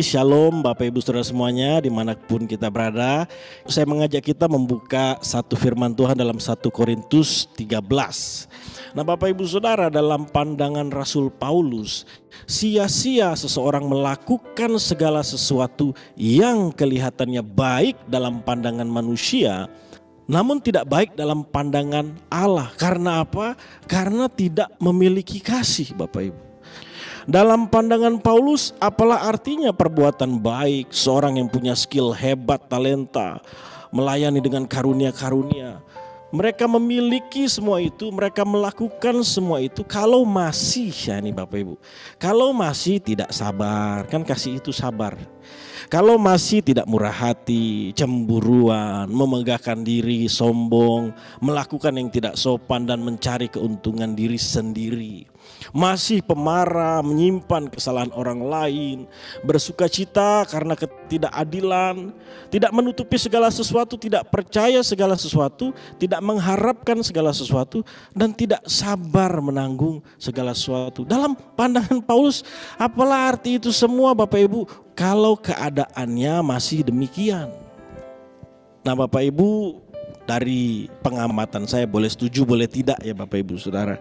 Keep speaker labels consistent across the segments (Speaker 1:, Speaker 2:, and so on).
Speaker 1: Shalom Bapak Ibu Saudara semuanya di mana pun kita berada Saya mengajak kita membuka satu firman Tuhan dalam 1 Korintus 13 Nah Bapak Ibu Saudara dalam pandangan Rasul Paulus Sia-sia seseorang melakukan segala sesuatu yang kelihatannya baik dalam pandangan manusia namun tidak baik dalam pandangan Allah. Karena apa? Karena tidak memiliki kasih, Bapak Ibu. Dalam pandangan Paulus, apalah artinya perbuatan baik seorang yang punya skill hebat, talenta, melayani dengan karunia-karunia. Mereka memiliki semua itu, mereka melakukan semua itu kalau masih ya ini Bapak Ibu. Kalau masih tidak sabar, kan kasih itu sabar. Kalau masih tidak murah hati, cemburuan, memegahkan diri, sombong, melakukan yang tidak sopan dan mencari keuntungan diri sendiri masih pemarah, menyimpan kesalahan orang lain, bersuka cita karena ketidakadilan, tidak menutupi segala sesuatu, tidak percaya segala sesuatu, tidak mengharapkan segala sesuatu, dan tidak sabar menanggung segala sesuatu. Dalam pandangan Paulus, apalah arti itu semua Bapak Ibu kalau keadaannya masih demikian. Nah Bapak Ibu dari pengamatan saya boleh setuju boleh tidak ya Bapak Ibu Saudara.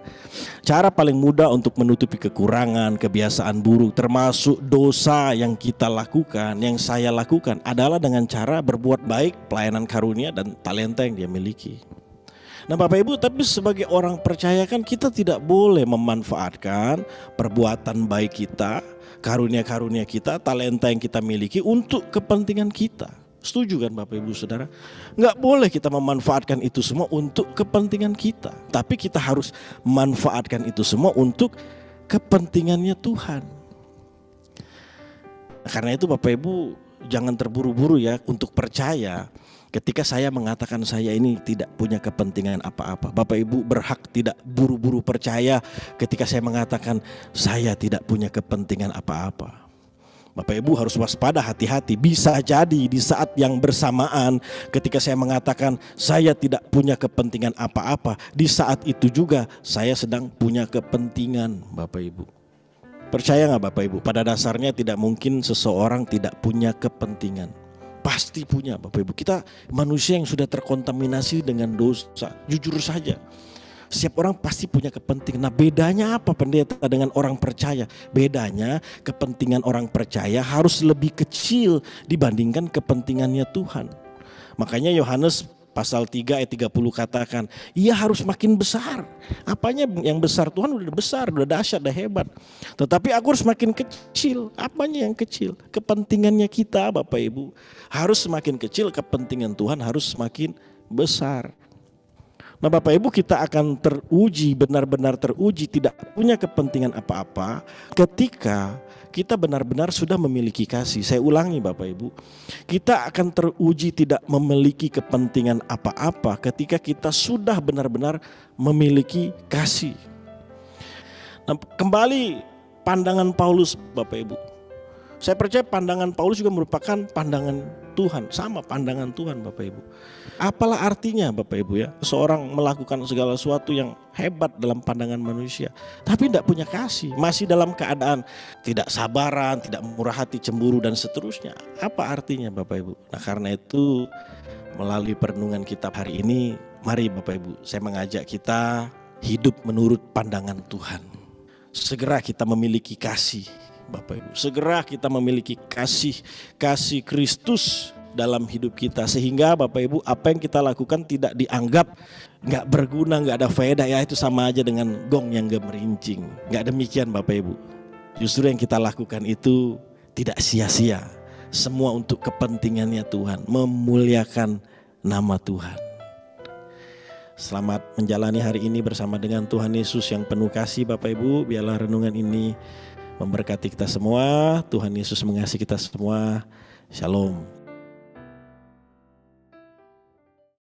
Speaker 1: Cara paling mudah untuk menutupi kekurangan, kebiasaan buruk termasuk dosa yang kita lakukan, yang saya lakukan adalah dengan cara berbuat baik, pelayanan karunia dan talenta yang dia miliki. Nah Bapak Ibu tapi sebagai orang percaya kan kita tidak boleh memanfaatkan perbuatan baik kita, karunia-karunia kita, talenta yang kita miliki untuk kepentingan kita. Setuju kan Bapak Ibu Saudara? Nggak boleh kita memanfaatkan itu semua untuk kepentingan kita. Tapi kita harus manfaatkan itu semua untuk kepentingannya Tuhan. Karena itu Bapak Ibu jangan terburu-buru ya untuk percaya ketika saya mengatakan saya ini tidak punya kepentingan apa-apa. Bapak Ibu berhak tidak buru-buru percaya ketika saya mengatakan saya tidak punya kepentingan apa-apa. Bapak Ibu harus waspada hati-hati. Bisa jadi di saat yang bersamaan ketika saya mengatakan saya tidak punya kepentingan apa-apa. Di saat itu juga saya sedang punya kepentingan Bapak Ibu. Percaya nggak Bapak Ibu? Pada dasarnya tidak mungkin seseorang tidak punya kepentingan. Pasti punya Bapak Ibu. Kita manusia yang sudah terkontaminasi dengan dosa. Jujur saja setiap orang pasti punya kepentingan. Nah bedanya apa pendeta dengan orang percaya? Bedanya kepentingan orang percaya harus lebih kecil dibandingkan kepentingannya Tuhan. Makanya Yohanes pasal 3 ayat 30 katakan, ia harus makin besar. Apanya yang besar Tuhan udah besar, udah dahsyat, udah hebat. Tetapi aku harus makin kecil. Apanya yang kecil? Kepentingannya kita Bapak Ibu. Harus semakin kecil, kepentingan Tuhan harus semakin besar. Nah Bapak Ibu kita akan teruji, benar-benar teruji tidak punya kepentingan apa-apa ketika kita benar-benar sudah memiliki kasih. Saya ulangi Bapak Ibu, kita akan teruji tidak memiliki kepentingan apa-apa ketika kita sudah benar-benar memiliki kasih. Nah, kembali pandangan Paulus Bapak Ibu. Saya percaya pandangan Paulus juga merupakan pandangan Tuhan, sama pandangan Tuhan Bapak Ibu. Apalah artinya Bapak Ibu ya, seorang melakukan segala sesuatu yang hebat dalam pandangan manusia, tapi tidak punya kasih, masih dalam keadaan tidak sabaran, tidak murah hati, cemburu dan seterusnya. Apa artinya Bapak Ibu? Nah karena itu melalui perenungan kitab hari ini, mari Bapak Ibu, saya mengajak kita hidup menurut pandangan Tuhan. Segera kita memiliki kasih, Bapak Ibu. Segera kita memiliki kasih, kasih Kristus dalam hidup kita sehingga Bapak Ibu apa yang kita lakukan tidak dianggap nggak berguna, nggak ada faedah ya itu sama aja dengan gong yang gemerincing. Nggak demikian Bapak Ibu. Justru yang kita lakukan itu tidak sia-sia. Semua untuk kepentingannya Tuhan, memuliakan nama Tuhan. Selamat menjalani hari ini bersama dengan Tuhan Yesus yang penuh kasih Bapak Ibu. Biarlah renungan ini memberkati kita semua. Tuhan Yesus mengasihi kita semua. Shalom.